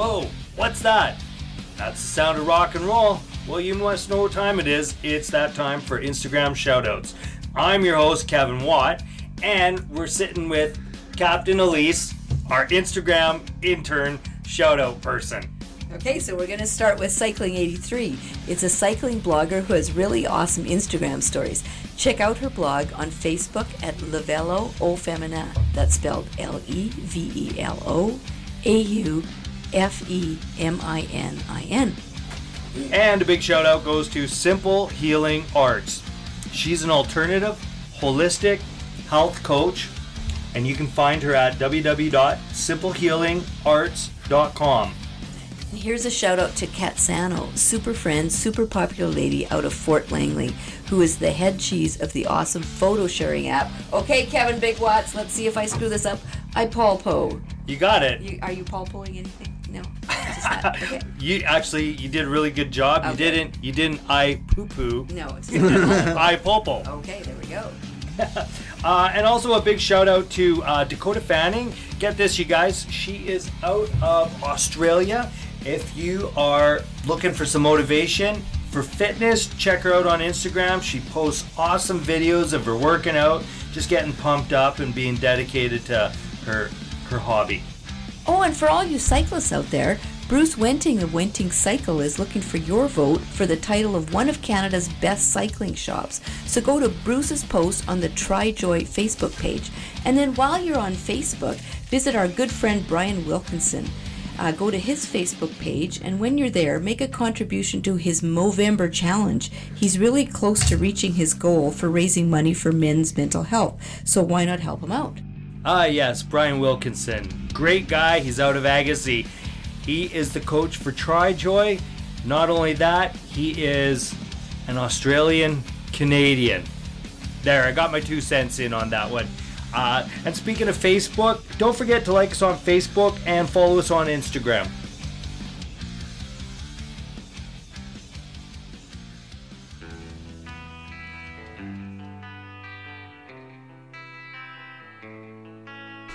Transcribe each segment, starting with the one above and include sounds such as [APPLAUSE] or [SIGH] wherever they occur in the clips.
Whoa, what's that? That's the sound of rock and roll. Well, you must know what time it is. It's that time for Instagram shoutouts. I'm your host, Kevin Watt, and we're sitting with Captain Elise, our Instagram intern shoutout person. Okay, so we're going to start with Cycling 83. It's a cycling blogger who has really awesome Instagram stories. Check out her blog on Facebook at Levelo Au Feminin. That's spelled L E V E L O A U F E M I N I N. And a big shout out goes to Simple Healing Arts. She's an alternative, holistic health coach, and you can find her at www.simplehealingarts.com. Here's a shout out to Kat Sano, super friend, super popular lady out of Fort Langley, who is the head cheese of the awesome photo sharing app. Okay, Kevin Big Watts, let's see if I screw this up. I Paul Poe. You got it. You, are you Paul pulling anything? No. [LAUGHS] Okay. You actually you did a really good job. You didn't you didn't I poo poo. No, it's [LAUGHS] I popo. Okay, there we go. [LAUGHS] Uh, and also a big shout out to uh, Dakota Fanning. Get this, you guys. She is out of Australia. If you are looking for some motivation for fitness, check her out on Instagram. She posts awesome videos of her working out, just getting pumped up and being dedicated to her her hobby. Oh, and for all you cyclists out there, Bruce Wenting of Wenting Cycle is looking for your vote for the title of one of Canada's best cycling shops. So go to Bruce's post on the TriJoy Facebook page. And then while you're on Facebook, visit our good friend Brian Wilkinson. Uh, go to his Facebook page, and when you're there, make a contribution to his Movember challenge. He's really close to reaching his goal for raising money for men's mental health, so why not help him out? Ah, yes, Brian Wilkinson. Great guy. He's out of Agassiz. He is the coach for TriJoy. Not only that, he is an Australian Canadian. There, I got my two cents in on that one. Uh, and speaking of Facebook, don't forget to like us on Facebook and follow us on Instagram.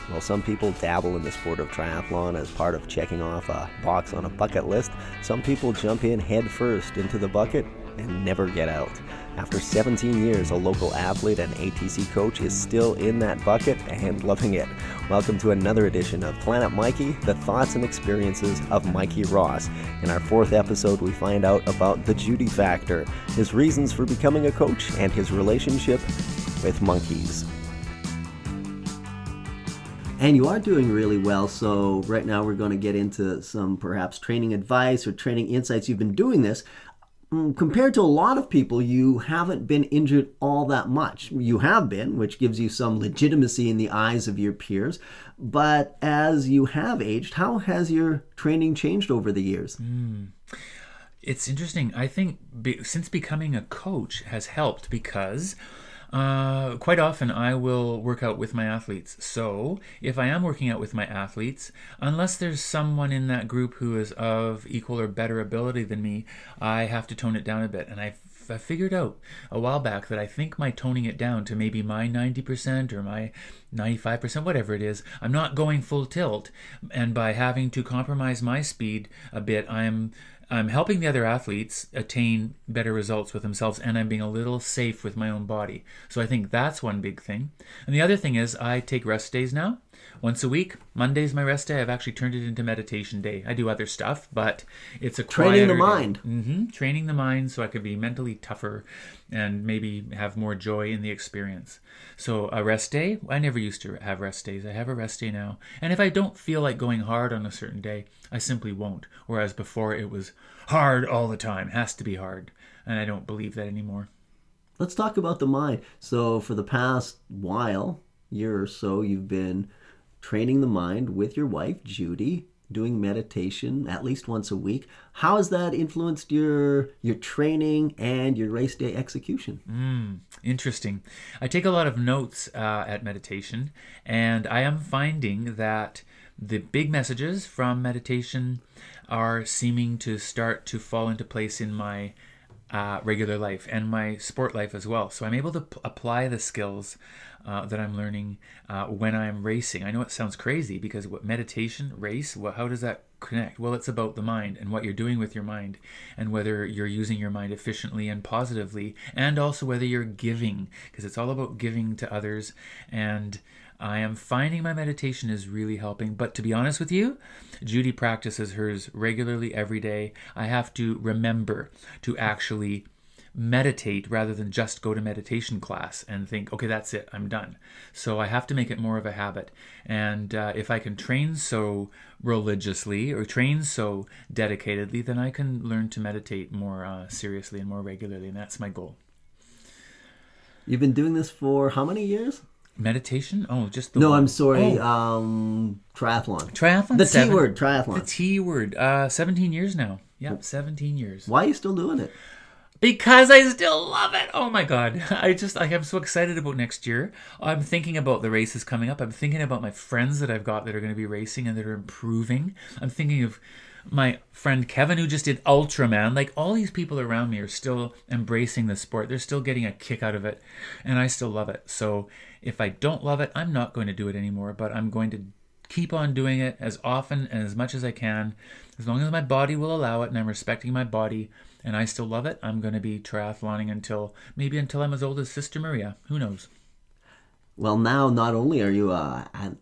While some people dabble in the sport of triathlon as part of checking off a box on a bucket list, some people jump in head first into the bucket and never get out. After 17 years, a local athlete and ATC coach is still in that bucket and loving it. Welcome to another edition of Planet Mikey, the thoughts and experiences of Mikey Ross. In our fourth episode, we find out about the Judy factor, his reasons for becoming a coach, and his relationship with monkeys. And you are doing really well. So, right now, we're going to get into some perhaps training advice or training insights. You've been doing this. Mm, Compared to a lot of people, you haven't been injured all that much. You have been, which gives you some legitimacy in the eyes of your peers. But as you have aged, how has your training changed over the years? It's interesting. I think be, since becoming a coach has helped because uh, quite often I will work out with my athletes. So if I am working out with my athletes, unless there's someone in that group who is of equal or better ability than me, I have to tone it down a bit. And I I figured out a while back that I think my toning it down to maybe my 90% or my 95%, whatever it is, I'm not going full tilt. And by having to compromise my speed a bit, I'm I'm helping the other athletes attain better results with themselves and I'm being a little safe with my own body. So I think that's one big thing. And the other thing is I take rest days now. Once a week. Monday's my rest day. I've actually turned it into meditation day. I do other stuff, but it's a Training the mind. hmm Training the mind so I could be mentally tougher and maybe have more joy in the experience. So a rest day, I never used to have rest days. I have a rest day now. And if I don't feel like going hard on a certain day, I simply won't. Whereas before it was hard all the time, has to be hard. And I don't believe that anymore. Let's talk about the mind. So, for the past while, year or so, you've been training the mind with your wife, Judy, doing meditation at least once a week. How has that influenced your your training and your race day execution? Interesting. I take a lot of notes uh, at meditation, and I am finding that the big messages from meditation are seeming to start to fall into place in my uh, regular life and my sport life as well. So I'm able to p- apply the skills uh, that I'm learning uh, when I'm racing. I know it sounds crazy because what meditation, race, what, how does that connect? Well, it's about the mind and what you're doing with your mind and whether you're using your mind efficiently and positively, and also whether you're giving because it's all about giving to others and I am finding my meditation is really helping. But to be honest with you, Judy practices hers regularly every day. I have to remember to actually meditate rather than just go to meditation class and think, okay, that's it, I'm done. So I have to make it more of a habit. And uh, if I can train so religiously or train so dedicatedly, then I can learn to meditate more uh, seriously and more regularly. And that's my goal. You've been doing this for how many years? Meditation? Oh, just the No, one. I'm sorry. Oh. Um, triathlon. Triathlon? The T word. Triathlon. The. T word. Uh, 17 years now. Yep, 17 years. Why are you still doing it? Because I still love it. Oh my god. [LAUGHS] I just like I'm so excited about next year. I'm thinking about the races coming up. I'm thinking about my friends that I've got that are going to be racing and that are improving. I'm thinking of my friend Kevin who just did Ultraman. Like all these people around me are still embracing the sport. They're still getting a kick out of it and I still love it. So if I don't love it, I'm not going to do it anymore, but I'm going to keep on doing it as often and as much as I can. As long as my body will allow it and I'm respecting my body and I still love it, I'm going to be triathloning until maybe until I'm as old as Sister Maria. Who knows? Well, now not only are you uh, an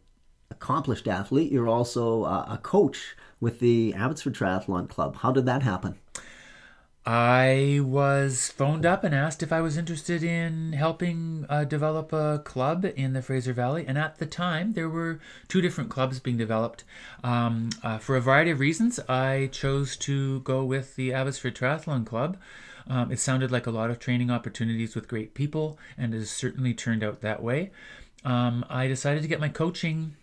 accomplished athlete, you're also uh, a coach with the Abbotsford Triathlon Club. How did that happen? I was phoned up and asked if I was interested in helping uh, develop a club in the Fraser Valley. And at the time, there were two different clubs being developed. Um, uh, for a variety of reasons, I chose to go with the Abbotsford Triathlon Club. Um, it sounded like a lot of training opportunities with great people, and it has certainly turned out that way. Um, I decided to get my coaching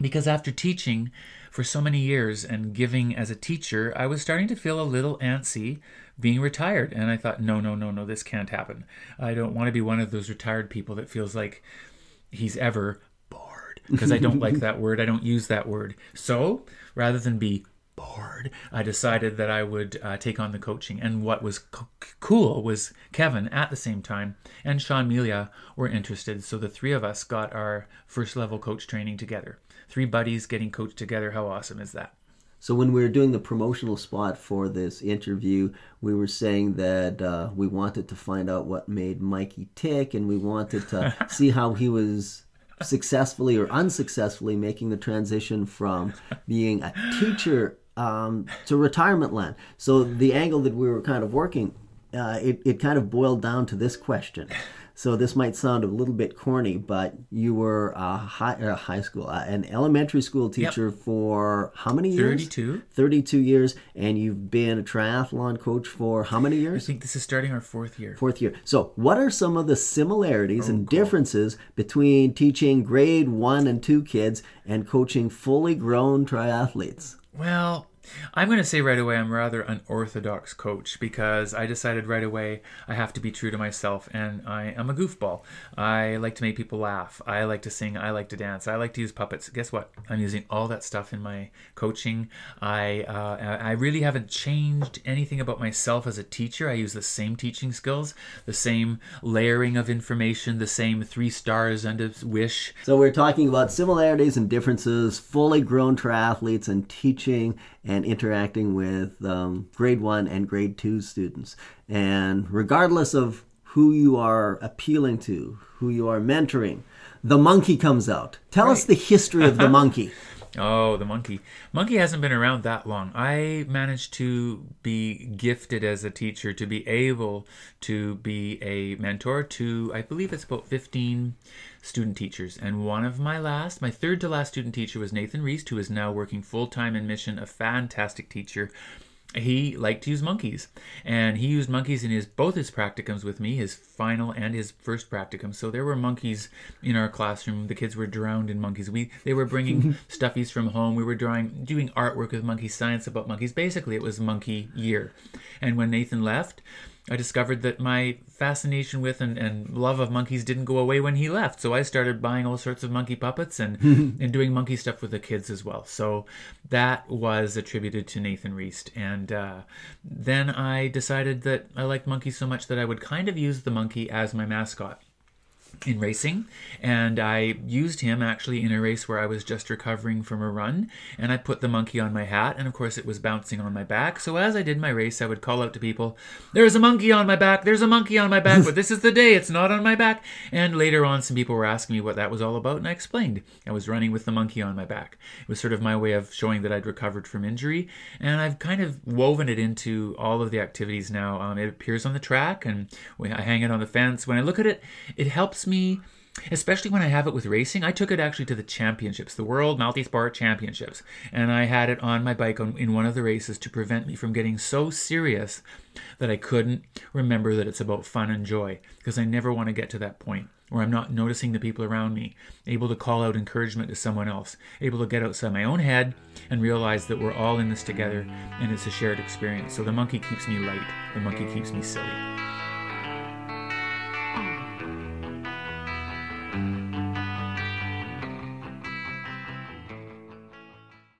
because after teaching for so many years and giving as a teacher, I was starting to feel a little antsy being retired. And I thought, no, no, no, no, this can't happen. I don't want to be one of those retired people that feels like he's ever bored because I don't like [LAUGHS] that word. I don't use that word. So rather than be bored, I decided that I would uh, take on the coaching. And what was co- cool was Kevin at the same time and Sean Melia were interested. So the three of us got our first level coach training together. Three buddies getting coached together. How awesome is that? So when we were doing the promotional spot for this interview, we were saying that uh, we wanted to find out what made Mikey tick, and we wanted to [LAUGHS] see how he was successfully or unsuccessfully making the transition from being a teacher um, to retirement land. So the angle that we were kind of working, uh, it, it kind of boiled down to this question. So this might sound a little bit corny, but you were a high, a high school, uh, an elementary school teacher for how many years? 32. 32 years, and you've been a triathlon coach for how many years? I think this is starting our fourth year. Fourth year. So, what are some of the similarities and differences between teaching grade one and two kids and coaching fully grown triathletes? Well, I'm going to say right away I'm rather an unorthodox coach because I decided right away I have to be true to myself and I am a goofball. I like to make people laugh. I like to sing. I like to dance. I like to use puppets. Guess what? I'm using all that stuff in my coaching. I uh, I really haven't changed anything about myself as a teacher. I use the same teaching skills, the same layering of information, the same three stars and a wish. So, we're talking about similarities and differences, fully grown triathletes, and teaching and interacting with um, grade one and grade two students. And regardless of who you are appealing to, who you are mentoring, the monkey comes out. Tell us the history of the [LAUGHS] monkey. Oh, the monkey. Monkey hasn't been around that long. I managed to be gifted as a teacher to be able to be a mentor to, I believe it's about 15 student teachers. And one of my last, my third to last student teacher was Nathan Reist, who is now working full time in mission, a fantastic teacher he liked to use monkeys. And he used monkeys in his both his practicums with me his final and his first practicum. So there were monkeys in our classroom. The kids were drowned in monkeys. We they were bringing [LAUGHS] stuffies from home. We were drawing doing artwork with monkeys science about monkeys. Basically it was monkey year. And when nathan left I discovered that my fascination with and, and love of monkeys didn't go away when he left. So I started buying all sorts of monkey puppets and, [LAUGHS] and doing monkey stuff with the kids as well. So that was attributed to Nathan Reist. And uh, then I decided that I liked monkeys so much that I would kind of use the monkey as my mascot in racing and I used him actually in a race where I was just recovering from a run and I put the monkey on my hat and of course it was bouncing on my back so as I did my race I would call out to people there's a monkey on my back there's a monkey on my back but this is the day it's not on my back. And later on some people were asking me what that was all about and I explained. I was running with the monkey on my back. It was sort of my way of showing that I'd recovered from injury and I've kind of woven it into all of the activities now. Um, it appears on the track and I hang it on the fence when I look at it it helps me especially when I have it with racing. I took it actually to the championships, the World Multisport Championships, and I had it on my bike on, in one of the races to prevent me from getting so serious that I couldn't remember that it's about fun and joy because I never want to get to that point where I'm not noticing the people around me, able to call out encouragement to someone else, able to get outside my own head and realize that we're all in this together and it's a shared experience. So the monkey keeps me light, the monkey keeps me silly.